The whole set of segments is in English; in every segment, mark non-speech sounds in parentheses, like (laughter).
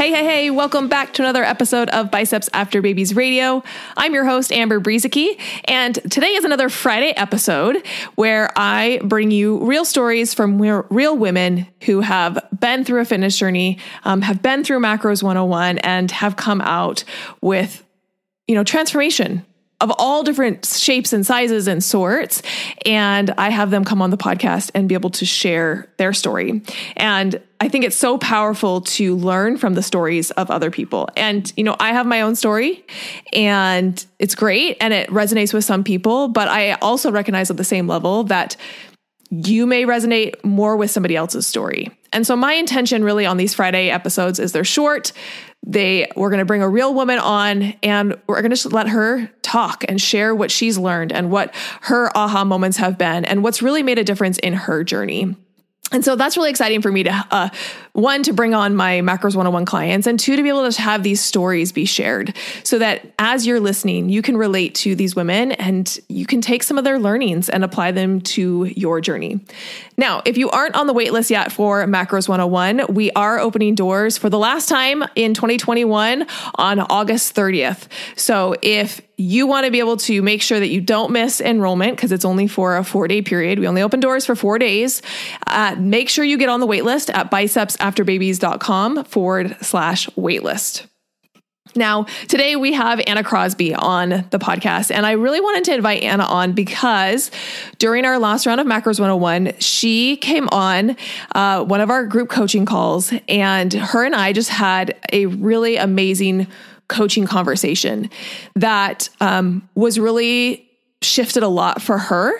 Hey, hey, hey, welcome back to another episode of Biceps After Babies Radio. I'm your host, Amber Brueseke, and today is another Friday episode where I bring you real stories from real women who have been through a fitness journey, um, have been through Macros 101, and have come out with, you know, transformation of all different shapes and sizes and sorts. And I have them come on the podcast and be able to share their story. And I think it's so powerful to learn from the stories of other people. And, you know, I have my own story and it's great and it resonates with some people, but I also recognize at the same level that you may resonate more with somebody else's story. And so my intention really on these Friday episodes is they're short, they we're going to bring a real woman on and we're going to let her talk and share what she's learned and what her aha moments have been and what's really made a difference in her journey and so that's really exciting for me to uh, one to bring on my macros 101 clients and two to be able to have these stories be shared so that as you're listening you can relate to these women and you can take some of their learnings and apply them to your journey. Now if you aren't on the waitlist yet for macros 101 we are opening doors for the last time in 2021 on august 30th so if you want to be able to make sure that you don't miss enrollment because it's only for a four day period. We only open doors for four days. Uh, make sure you get on the waitlist at bicepsafterbabies.com forward slash waitlist. Now, today we have Anna Crosby on the podcast, and I really wanted to invite Anna on because during our last round of Macros 101, she came on uh, one of our group coaching calls, and her and I just had a really amazing coaching conversation that um, was really shifted a lot for her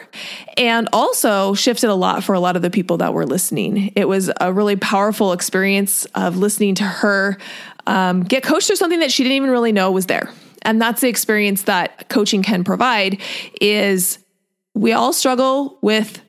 and also shifted a lot for a lot of the people that were listening. It was a really powerful experience of listening to her um, get coached through something that she didn't even really know was there. And that's the experience that coaching can provide is we all struggle with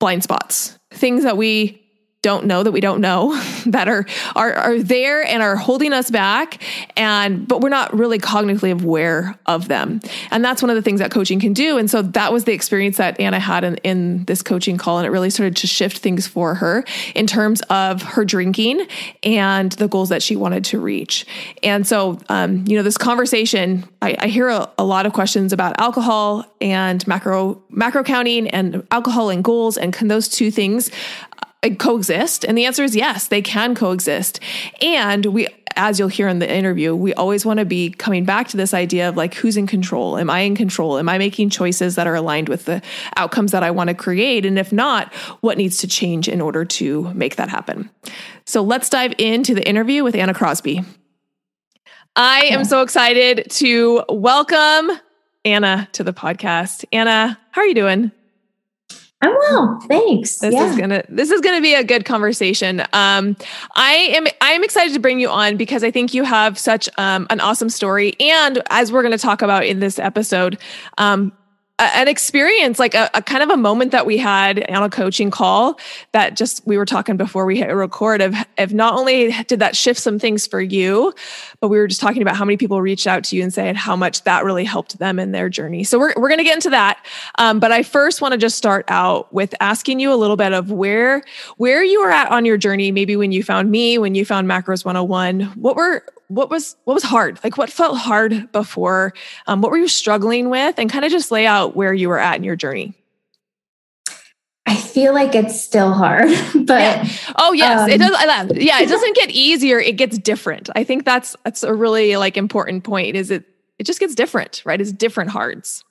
blind spots, things that we don't know that we don't know (laughs) that are, are are there and are holding us back. And but we're not really cognitively aware of them. And that's one of the things that coaching can do. And so that was the experience that anna had in, in this coaching call. And it really started to shift things for her in terms of her drinking and the goals that she wanted to reach. And so um, you know this conversation i, I hear a, a lot of questions about alcohol and macro macro counting and alcohol and goals and can those two things Uh, coexist? And the answer is yes, they can coexist. And we, as you'll hear in the interview, we always want to be coming back to this idea of like, who's in control? Am I in control? Am I making choices that are aligned with the outcomes that I want to create? And if not, what needs to change in order to make that happen? So let's dive into the interview with Anna Crosby. I am so excited to welcome Anna to the podcast. Anna, how are you doing? I'm well, thanks. This yeah. is gonna this is gonna be a good conversation. Um, I am I am excited to bring you on because I think you have such um, an awesome story, and as we're going to talk about in this episode, um, an experience, like a, a, kind of a moment that we had on a coaching call that just we were talking before we hit record of, of not only did that shift some things for you, but we were just talking about how many people reached out to you and saying how much that really helped them in their journey. So we're, we're going to get into that. Um, but I first want to just start out with asking you a little bit of where, where you were at on your journey, maybe when you found me, when you found Macros 101, what were, what was what was hard like what felt hard before um, what were you struggling with and kind of just lay out where you were at in your journey I feel like it's still hard, (laughs) but yeah. oh yes, um, it does. Yeah, it doesn't (laughs) get easier; it gets different. I think that's that's a really like important point. Is it? It just gets different, right? It's different hards.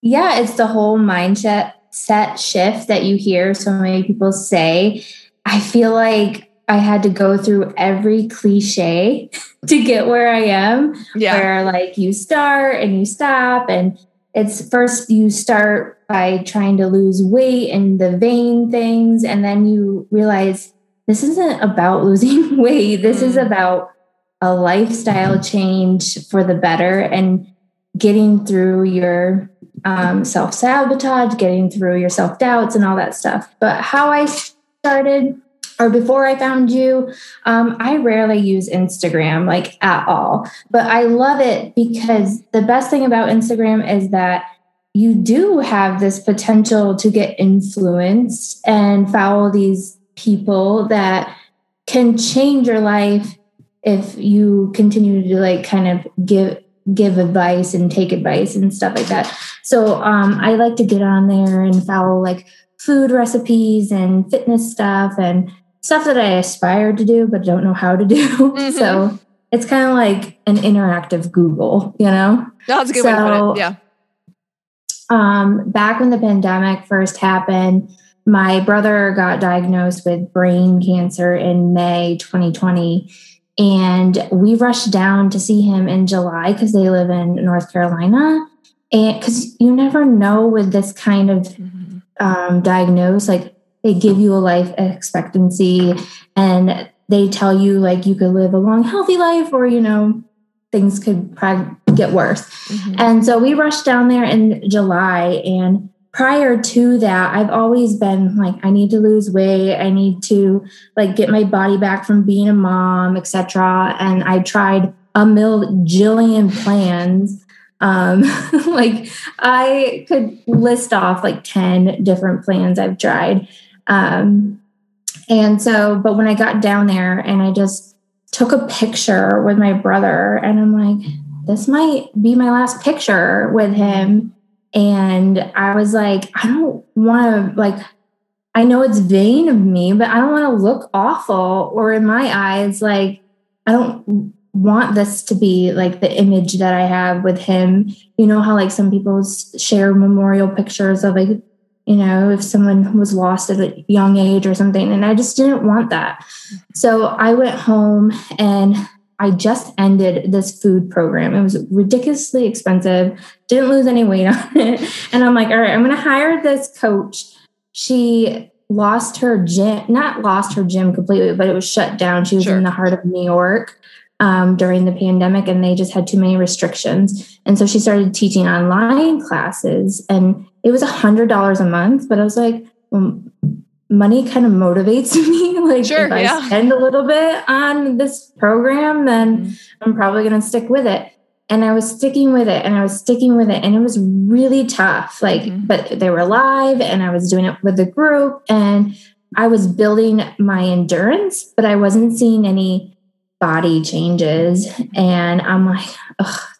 Yeah, it's the whole mindset set shift that you hear so many people say I feel like I had to go through every cliche (laughs) to get where I am. Yeah. Where like you start and you stop and it's first you start by trying to lose weight and the vain things and then you realize this isn't about (laughs) losing weight. This mm. is about a lifestyle change for the better and getting through your um, self sabotage, getting through your self doubts, and all that stuff. But how I started, or before I found you, um, I rarely use Instagram like at all. But I love it because the best thing about Instagram is that you do have this potential to get influenced and follow these people that can change your life if you continue to like kind of give give advice and take advice and stuff like that. So um, I like to get on there and follow like food recipes and fitness stuff and stuff that I aspire to do but don't know how to do. (laughs) Mm-hmm. So it's kind of like an interactive Google, you know? That's a good so, way to put it. Yeah. Um, back when the pandemic first happened, my brother got diagnosed with brain cancer in May 2020 and we rushed down to see him in July because they live in North Carolina. And because you never know with this kind of mm-hmm. um, diagnose, like they give you a life expectancy and they tell you like you could live a long, healthy life, or you know, things could get worse. Mm-hmm. And so we rushed down there in July and prior to that i've always been like i need to lose weight i need to like get my body back from being a mom etc and i tried a million plans um (laughs) like i could list off like 10 different plans i've tried um and so but when i got down there and i just took a picture with my brother and i'm like this might be my last picture with him and I was like, I don't want to, like, I know it's vain of me, but I don't want to look awful. Or in my eyes, like, I don't want this to be like the image that I have with him. You know how, like, some people share memorial pictures of, like, you know, if someone was lost at a young age or something. And I just didn't want that. So I went home and I just ended this food program. It was ridiculously expensive, didn't lose any weight on (laughs) it. And I'm like, all right, I'm going to hire this coach. She lost her gym, not lost her gym completely, but it was shut down. She was sure. in the heart of New York um, during the pandemic and they just had too many restrictions. And so she started teaching online classes and it was a $100 a month. But I was like, well, money kind of motivates (laughs) me. like sure, if I yeah. spend a little bit on this program, then mm-hmm. I'm probably going to stick with it. And I was sticking with it and I was sticking with it. And it was really tough. Like, mm-hmm. but they were live and I was doing it with a group and I was building my endurance, but I wasn't seeing any body changes. And I'm like,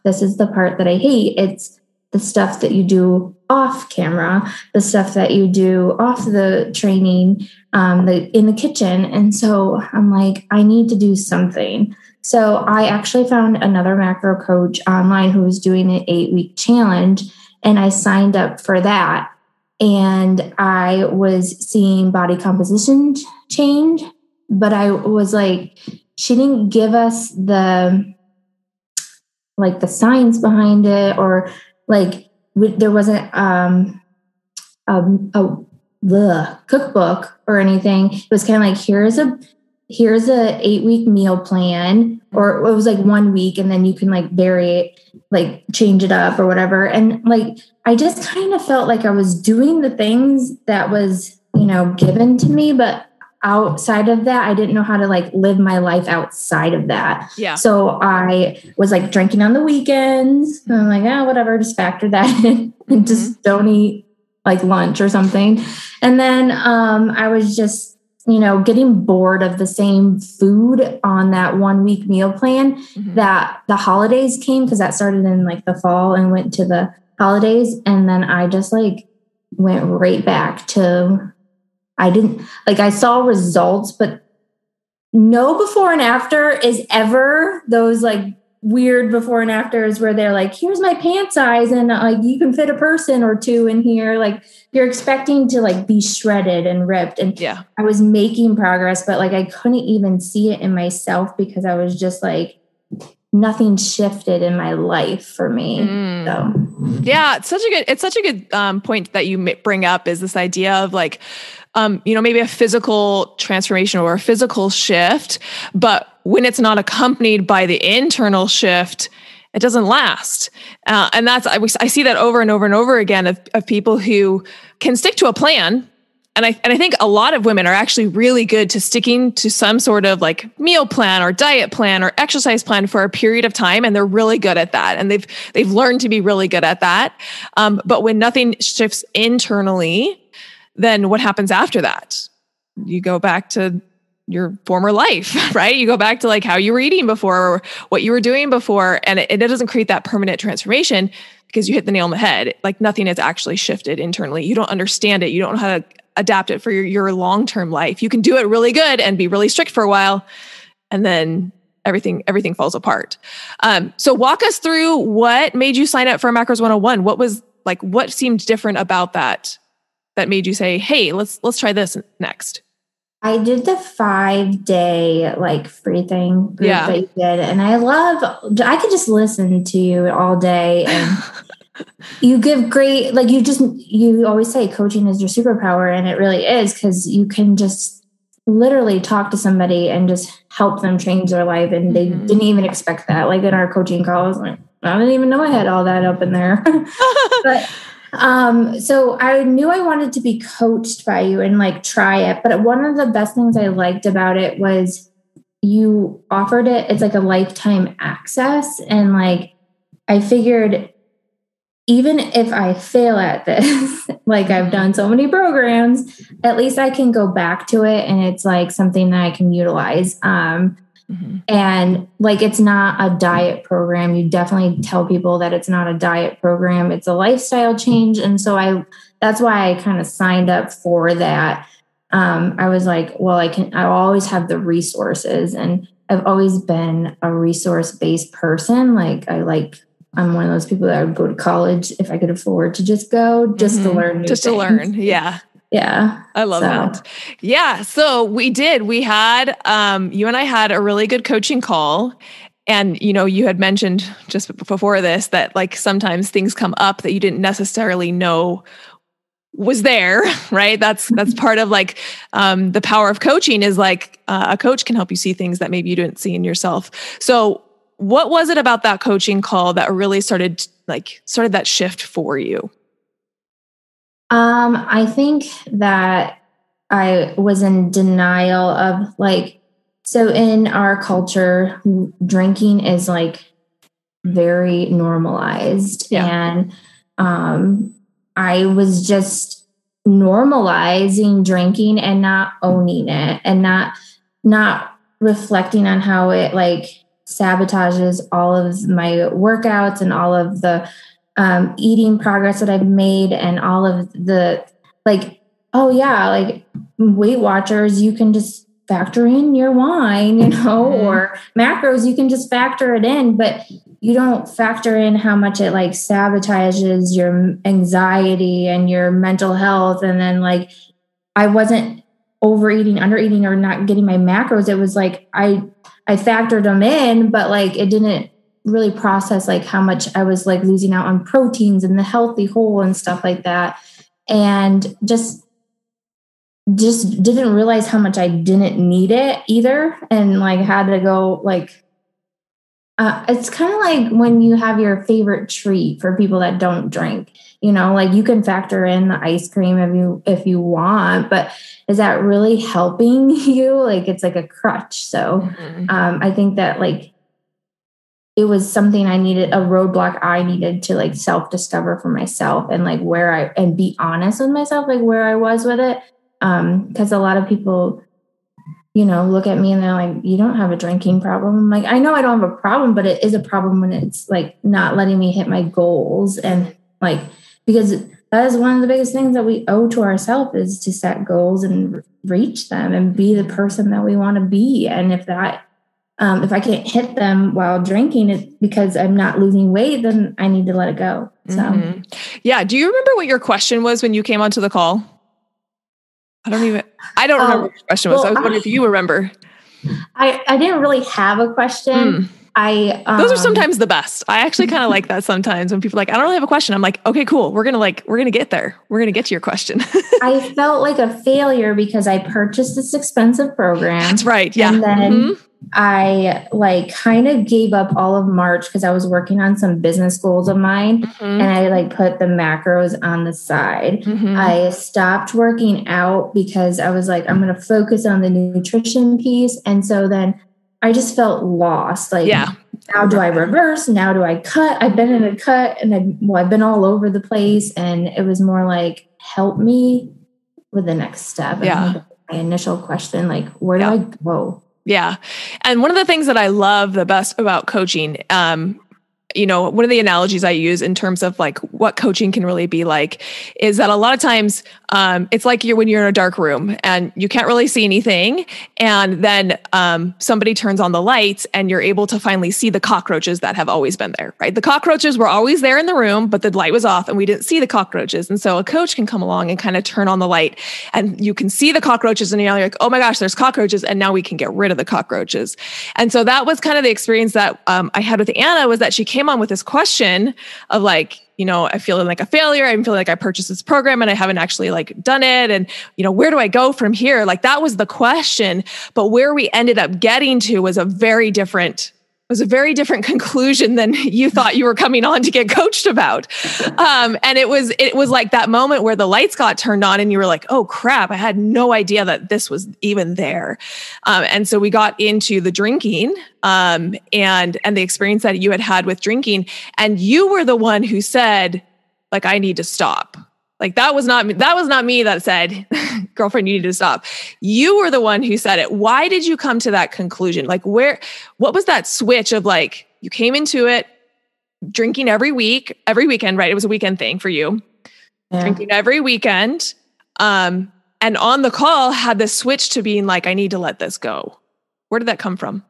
this is the part that I hate. It's the stuff that you do off camera, the stuff that you do off the training, um, the in the kitchen. And so I'm like, I need to do something. So I actually found another macro coach online who was doing an eight week challenge, and I signed up for that. And I was seeing body composition change, but I was like, she didn't give us the like the science behind it or like there wasn't um, a, a the cookbook or anything. It was kind of like here's a here's a eight week meal plan, or it was like one week, and then you can like vary it, like change it up or whatever. And like I just kind of felt like I was doing the things that was you know given to me, but outside of that i didn't know how to like live my life outside of that. Yeah. So i was like drinking on the weekends. And i'm like oh whatever just factor that (laughs) in. And mm-hmm. just don't eat like lunch or something. And then um i was just you know getting bored of the same food on that one week meal plan mm-hmm. that the holidays came because that started in like the fall and went to the holidays. And then i just like went right back to I didn't like I saw results, but no before and after is ever those like weird before and afters where they're like, here's my pant size, and like you can fit a person or two in here. Like you're expecting to like be shredded and ripped. And yeah, I was making progress, but like I couldn't even see it in myself because I was just like nothing shifted in my life for me. Mm. So yeah, it's such a good it's such a good um, point that you bring up is this idea of like um, you know, maybe a physical transformation or a physical shift, but when it's not accompanied by the internal shift, it doesn't last. Uh, and that's, I, I see that over and over and over again of, of people who can stick to a plan. And I, and I think a lot of women are actually really good to sticking to some sort of like meal plan or diet plan or exercise plan for a period of time. And they're really good at that. And they've, they've learned to be really good at that. Um, but when nothing shifts internally, then what happens after that? You go back to your former life, (laughs) right? You go back to like how you were eating before or what you were doing before. And it, it doesn't create that permanent transformation because you hit the nail on the head. Like nothing has actually shifted internally. You don't understand it. You don't know how to adapt it for your, your long term life. You can do it really good and be really strict for a while. And then everything everything falls apart. Um, so walk us through what made you sign up for Macros 101. What was like what seemed different about that that made you say, "Hey, let's let's try this next"? I did the five day like free thing yeah. that you did, and I love. I could just listen to you all day, and (laughs) you give great. Like you just you always say, coaching is your superpower, and it really is because you can just literally talk to somebody and just help them change their life, and they mm-hmm. didn't even expect that. Like in our coaching calls, like I didn't even know I had all that up in there, (laughs) but um, so I knew I wanted to be coached by you and like try it. But one of the best things I liked about it was you offered it, it's like a lifetime access. And like, I figured even if I fail at this, (laughs) like I've done so many programs, at least I can go back to it and it's like something that I can utilize. Um, Mm-hmm. And like it's not a diet program. You definitely tell people that it's not a diet program. It's a lifestyle change. And so I that's why I kind of signed up for that. Um, I was like, well, I can I always have the resources and I've always been a resource-based person. Like I like I'm one of those people that would go to college if I could afford to just go just mm-hmm. to learn just things. to learn. Yeah yeah. I love so. that. Yeah so we did. We had um you and i had a really good coaching call. And you know you had mentioned just before this that like sometimes things come up that you didn't necessarily know was there (laughs) right? That's that's (laughs) part of like um, the power of coaching is like uh, a coach can help you see things that maybe you didn't see in yourself. So what was it about that coaching call that really started like started that shift for you um, I think that I was in denial of like, so in our culture, drinking is like very normalized. Yeah. And um, I was just normalizing drinking and not owning it and not not reflecting on how it like sabotages all of my workouts and all of the um, eating progress that I've made and all of the like, oh yeah, like Weight Watchers, you can just factor in your wine, you know, mm-hmm. or macros, you can just factor it in, but you don't factor in how much it like sabotages your anxiety and your mental health. And then like I wasn't overeating, undereating, or not getting my macros. It was like I I factored them in, but like it didn't really process like how much I was like losing out on proteins and the healthy whole and stuff like that. And just just didn't realize how much I didn't need it either. And like had to go like uh, it's kind of like when you have your favorite treat for people that don't drink you know like you can factor in the ice cream if you if you want but is that really helping (laughs) you like it's like a crutch so mm-hmm. um, i think that like it was something I needed a roadblock I needed to like self discover for myself and like where I and be honest with myself, like where I was with it. Um, because a lot of people, you know, look at me and they're like, you don't have a drinking problem. I'm like, I know I don't have a problem, but it is a problem when it's like not letting me hit my goals and like because that is one of the biggest things that we owe to ourselves is to set goals and reach them and be the person that we want to be. And if that um, if I can't hit them while drinking it because I'm not losing weight, then I need to let it go. So, mm-hmm. yeah. Do you remember what your question was when you came onto the call? I don't even, I don't remember um, what your question was. Well, I was wondering I, if you remember. I, I didn't really have a question. Mm. I um, those are um, sometimes the best. I actually kind of like that sometimes when people are like, I don't really have a question. I'm like, okay, cool. We're gonna like, we're gonna get there. We're gonna get to your question. (laughs) I felt like a failure because I purchased this expensive program. That's right. Yeah. And then mm-hmm. I like kind of gave up all of March because I was working on some business goals of mine mm-hmm. and I like put the macros on the side. Mm-hmm. I stopped working out because I was like, I'm going to focus on the nutrition piece. And so then I just felt lost. Like, yeah. Now do I reverse? Now do I cut? I've been in a cut and I, well, I've been all over the place. And it was more like, help me with the next step. Yeah. My initial question, like, where do yeah. I go? Yeah. And one of the things that I love the best about coaching, um, you know, one of the analogies I use in terms of like what coaching can really be like is that a lot of times um, it's like you're when you're in a dark room and you can't really see anything, and then um, somebody turns on the lights and you're able to finally see the cockroaches that have always been there. Right, the cockroaches were always there in the room, but the light was off and we didn't see the cockroaches. And so a coach can come along and kind of turn on the light, and you can see the cockroaches, and you're like, oh my gosh, there's cockroaches, and now we can get rid of the cockroaches. And so that was kind of the experience that um, I had with Anna was that she came on with this question of like, you know, I feel like a failure. I'm feeling like I purchased this program and I haven't actually like done it. And, you know, where do I go from here? Like that was the question. But where we ended up getting to was a very different was a very different (laughs) conclusion than you thought you were coming on to get coached about. Um, and it was it was like that moment where the lights got turned on and you were like, oh crap, I had no idea that this was even there. Um, and so we got into the drinking um, and and the experience that you had had with drinking, and you were the one who said, like, I need to stop. Like that was not that was not me that said, (laughs) girlfriend, you need to stop. You were the one who said it. Why did you come to that conclusion? Like where what was that switch of like you came into it drinking every week, every weekend, right? It was a weekend thing for you. Yeah. Drinking every weekend. Um, and on the call had this switch to being like, I need to let this go. Where did that come from?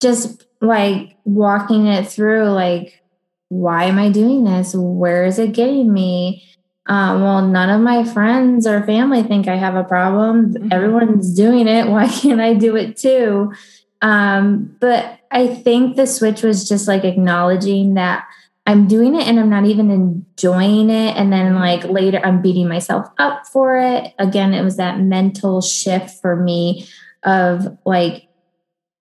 Just like walking it through, like why am I doing this? Where is it getting me? Um, well, none of my friends or family think I have a problem. Mm-hmm. Everyone's doing it. (laughs) Why can't I do it too? Um, but I think the switch was just like acknowledging that I'm doing it and I'm not even enjoying it. And then, like, later, I'm beating myself up for it. Again, it was that mental shift for me of like,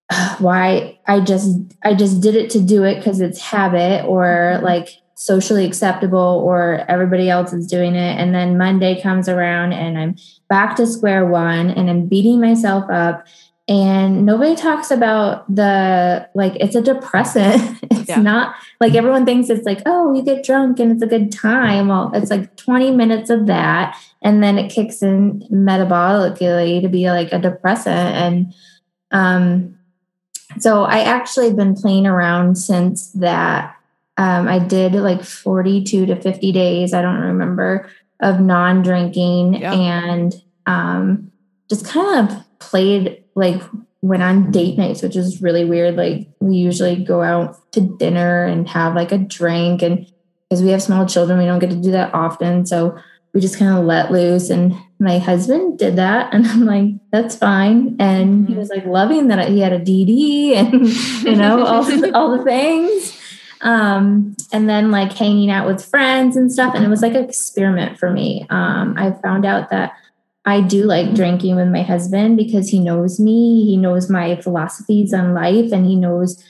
(sighs) why I just I just did it to do it because it's habit or mm-hmm. like socially acceptable or everybody else is doing it. And then Monday comes around and I'm back to square one and I'm beating myself up. And nobody talks about the like it's a depressant. (laughs) It's yeah. not like everyone thinks it's like oh you get drunk and it's a good time. Well it's like 20 minutes of that. And then it kicks in metabolically to be like a depressant. And um so I actually have been playing around since that. Um, I did like 42 to 50 days, I don't remember, of non drinking and um, just kind of played like went on date nights, which is really weird. Like we usually go out to dinner and have like a drink and because we have small children, we don't get to do that often. So we just kind of let loose and my husband did that and i'm like that's fine and he mm-hmm. was like loving that he had a dd and you know all, (laughs) all the things. Um, and then like hanging out with friends and stuff and it was like an experiment for me. Um, i found out that i do like drinking with my husband because he knows me he knows my philosophies on life and he knows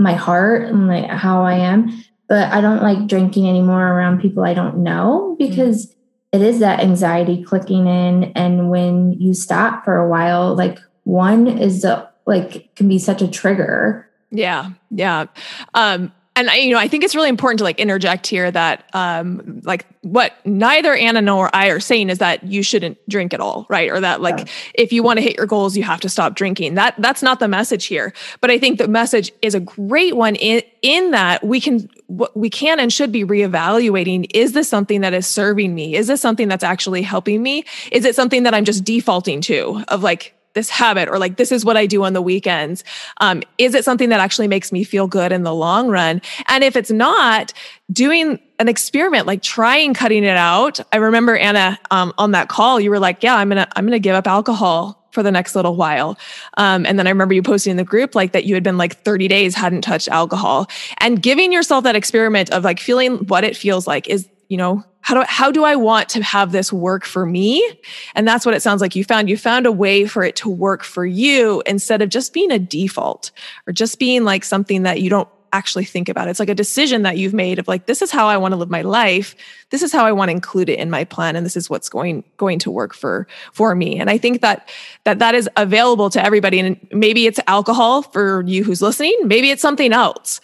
my heart and like how i am. But i don't like drinking anymore around people i don't know because it is that anxiety clicking in and when you stop for a while like one is the like can be such a trigger. Yeah yeah. Um and I, you know, I think it's really important to like interject here that, um, like what neither Anna nor I are saying is that you shouldn't drink at all, right? Or that like yeah. if you want to hit your goals, you have to stop drinking. That that's not the message here. But I think the message is a great one in in that we can we can and should be reevaluating. Is this something that is serving me? Is this something that's actually helping me? Is it something that I'm just defaulting to of like this habit or like this is what I do on the weekends. Um, is it something that actually makes me feel good in the long run? And if it's not, doing an experiment, like trying cutting it out. I remember Anna um, on that call, you were like, "Yeah, I'm gonna I'm gonna give up alcohol for the next little while. Um, and then I remember you posting in the group like that you had been like 30 days hadn't touched alcohol and giving yourself that experiment of like feeling what it feels like is, you know, how do I, how do I want to have this work for me? And that's what it sounds like you found. You found a way for it to work for you instead of just being a default or just being like something that you don't actually think about. It's like a decision that you've made of like this is how I want to live my life. This is how I want to include it in my plan and this is what's going going to work for for me. And I think that that that is available to everybody and maybe it's alcohol for you who's listening, maybe it's something else.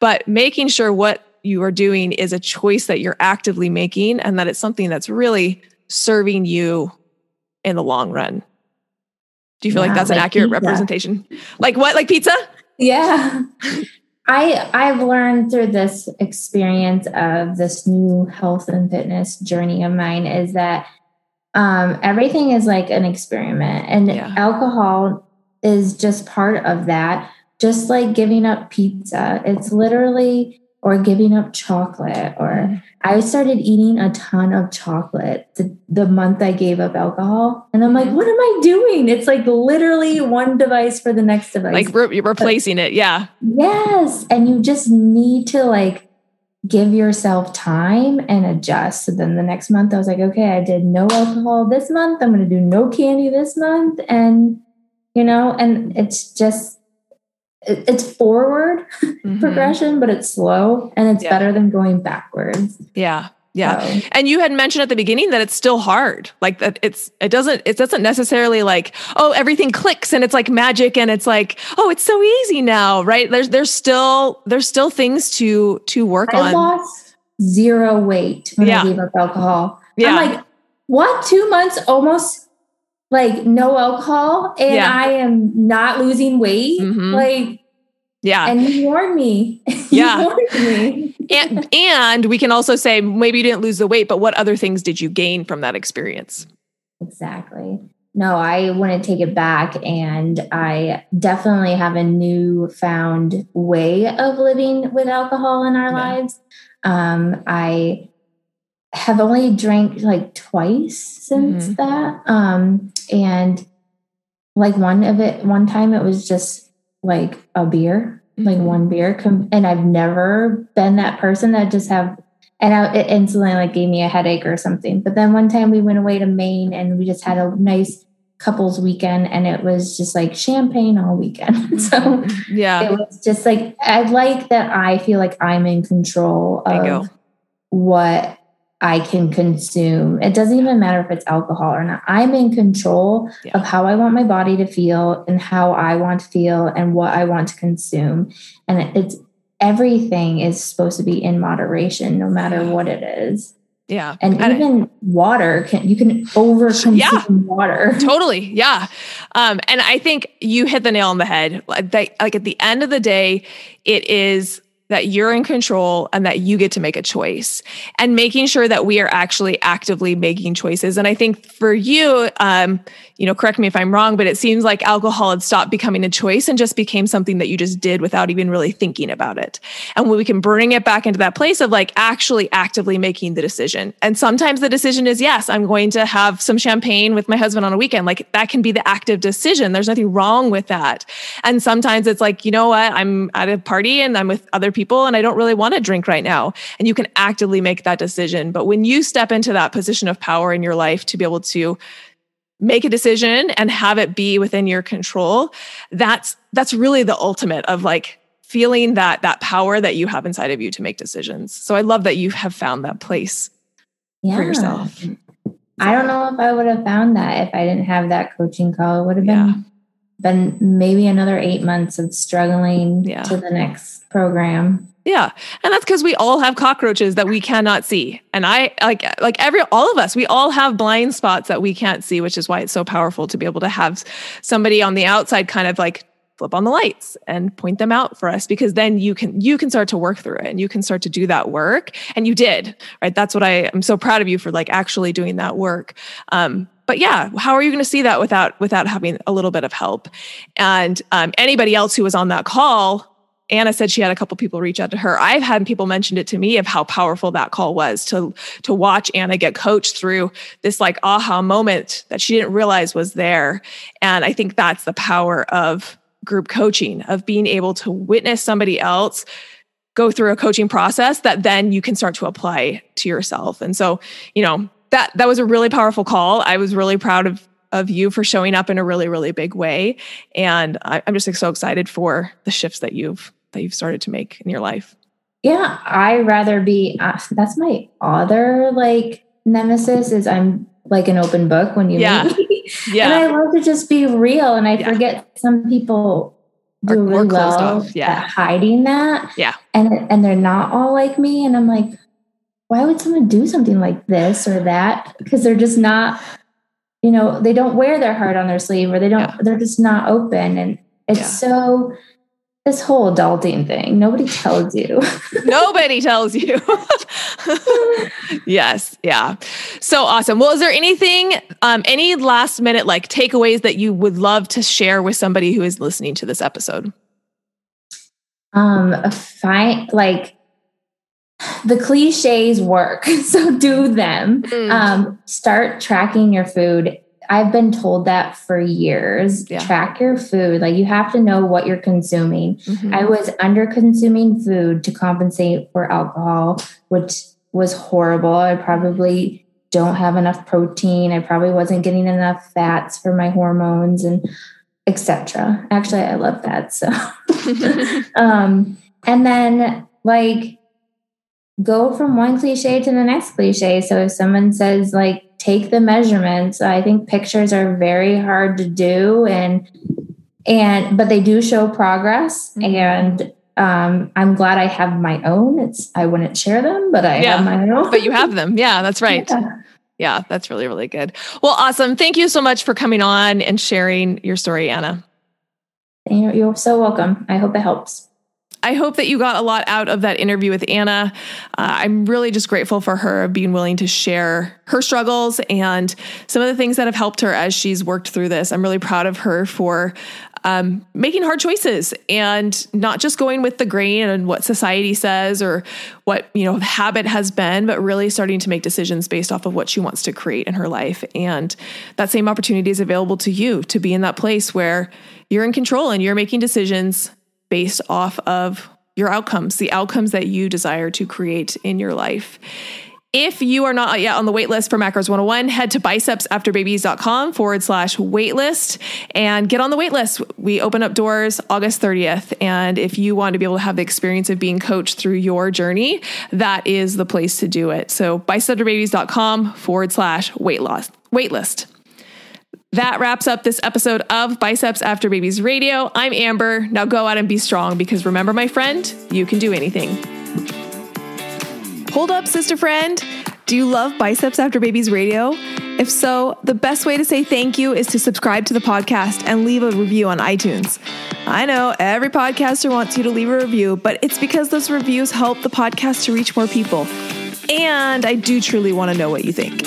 But making sure what you are doing is a choice that you're actively making and that it's something that's really serving you in the long run. Do you feel yeah, like that's like an accurate pizza. representation? Like what? Like pizza? Yeah. (laughs) I I've learned through this experience of this new health and fitness journey of mine is that um, everything is like an experiment, and yeah. alcohol is just part of that. Just like giving up pizza, it's literally or giving up chocolate or mm-hmm. I started eating a ton of chocolate the, the month I gave up alcohol. And I'm like, mm-hmm. what am I doing? It's like literally one device for the next device. Like re- you're replacing but, it. Yeah. Yes. And you just need to like give yourself time and adjust. So then the next month I was like, okay, I did no alcohol this month. I'm going to do no candy this month. And, you know, and it's just, it's forward (laughs) mm-hmm. progression, but it's slow and it's yeah. better than going backwards. Yeah. Yeah. So. And you had mentioned at the beginning that it's still hard. Like that it's it doesn't it doesn't necessarily like, oh, everything clicks and it's like magic and it's like, oh, it's so easy now, right? There's there's still there's still things to to work I on. lost zero weight when yeah. I gave up alcohol. Yeah. I'm like, what? Two months almost like no alcohol and yeah. I am not losing weight. Mm-hmm. Like, yeah. And you warned me. (laughs) Yeah. warned me. and and we can also say maybe you didn't lose the weight, but what other things did you gain from that experience? Exactly. No, I wouldn't take it back and I definitely have a new found way of living with alcohol in our yeah. lives. Um, I have only drank like twice since mm-hmm. that. Um, and like one of it, one time it was just like a beer, mm-hmm. like one beer. And I've never been that person that just have, and I, it instantly like gave me a headache or something. But then one time we went away to Maine and we just had a nice couples weekend and it was just like champagne all weekend. (laughs) so mm-hmm. yeah, it was just like, I like that I feel like I'm in control of what I can consume. It doesn't even matter if it's alcohol or not. I'm in control yeah. of how I want my body to feel and how I want to feel and what I want to consume. And it's everything is supposed to be in moderation, no matter what it is. Yeah. And, and even it, water can you can over consume yeah, water. (laughs) Totally. Yeah. Um, and I think you hit the nail on the head. Like, like at the end of the day, it is that you're in control and that you get to make a choice and making sure that we are actually actively making choices. And I think for you, um, you know, correct me if I'm wrong, but it seems like alcohol had stopped becoming a choice and just became something that you just did without even really thinking about it. And we can bring it back into that place of like actually actively making the decision. And sometimes the decision is, yes, I'm going to have some champagne with my husband on a weekend. Like that can be the active decision. There's nothing wrong with that. And sometimes it's like, you know what? I'm at a party and I'm with other people and I don't really want to drink right now. And you can actively make that decision. But when you step into that position of power in your life to be able to make a decision and have it be within your control, that's that's really the ultimate of like feeling that that power that you have inside of you to make decisions. So I love that you have found that place yeah. for yourself. I don't know if I would have found that if I didn't have that coaching call. It would have been yeah. Been maybe another eight months of struggling yeah. to the next program. Yeah. And that's because we all have cockroaches that we cannot see. And I like like every all of us, we all have blind spots that we can't see, which is why it's so powerful to be able to have somebody on the outside kind of like flip on the lights and point them out for us because then you can you can start to work through it and you can start to do that work and you did right that's what i am so proud of you for like actually doing that work um but yeah, how are you going to see that without without having a little bit of help? And um, anybody else who was on that call, Anna said she had a couple people reach out to her. I've had people mention it to me of how powerful that call was to to watch Anna get coached through this like aha moment that she didn't realize was there. And I think that's the power of group coaching of being able to witness somebody else go through a coaching process that then you can start to apply to yourself. And so, you know, that that was a really powerful call. I was really proud of of you for showing up in a really really big way, and I, am just like, so excited for the shifts that you've that you've started to make in your life. Yeah, I rather be. Uh, that's my other like nemesis is I'm like an open book when you yeah. meet me. (laughs) Yeah, and I love to just be real, and I yeah. forget some people do really well yeah. at hiding that. Yeah. And and they're not all like me. And I'm like, why would someone do something like this or that? Because they're just not, you know, they don't wear their heart on their sleeve or they don't, yeah. they're just not open. And it's yeah. so this whole adulting thing nobody tells you (laughs) nobody tells you yes yeah so awesome well is there anything um, any last minute like takeaways that you would love to share with somebody who is listening to this episode um fine like the cliches work (laughs) so do them mm. um start tracking your food I've been told that for years. Yeah. Track your food. Like you have to know what you're consuming. Mm-hmm. I was under consuming food to compensate for alcohol, which was horrible. I probably don't have enough protein. I probably wasn't getting enough fats for my hormones and etc. Actually, I love that. So (laughs) (laughs) um and then like go from one cliche to the next cliche. So if someone says like take the measurements. I think pictures are very hard to do and and but they do show progress mm-hmm. and um, I'm glad I have my own. It's I wouldn't share them, but I yeah, have my own. but you have them. Yeah, that's right. Yeah. yeah, that's really really good. Well, awesome. Thank you so much for coming on and sharing your story, Anna. You're so welcome. I hope it helps. I hope that you got a lot out of that interview with Anna. Uh, I'm really just grateful for her being willing to share her struggles and some of the things that have helped her as she's worked through this. I'm really proud of her for um, making hard choices and not just going with the grain and what society says or what you know habit has been, but really starting to make decisions based off of what she wants to create in her life. And that same opportunity is available to you to be in that place where you're in control and you're making decisions based off of your outcomes, the outcomes that you desire to create in your life. If you are not yet on the waitlist for Macros 101, head to bicepsafterbabies.com forward slash waitlist and get on the waitlist. We open up doors August 30th. And if you want to be able to have the experience of being coached through your journey, that is the place to do it. So bicepsafterbabies.com forward slash weight loss waitlist. That wraps up this episode of Biceps After Babies Radio. I'm Amber. Now go out and be strong because remember, my friend, you can do anything. Hold up, sister friend. Do you love Biceps After Babies Radio? If so, the best way to say thank you is to subscribe to the podcast and leave a review on iTunes. I know every podcaster wants you to leave a review, but it's because those reviews help the podcast to reach more people. And I do truly want to know what you think.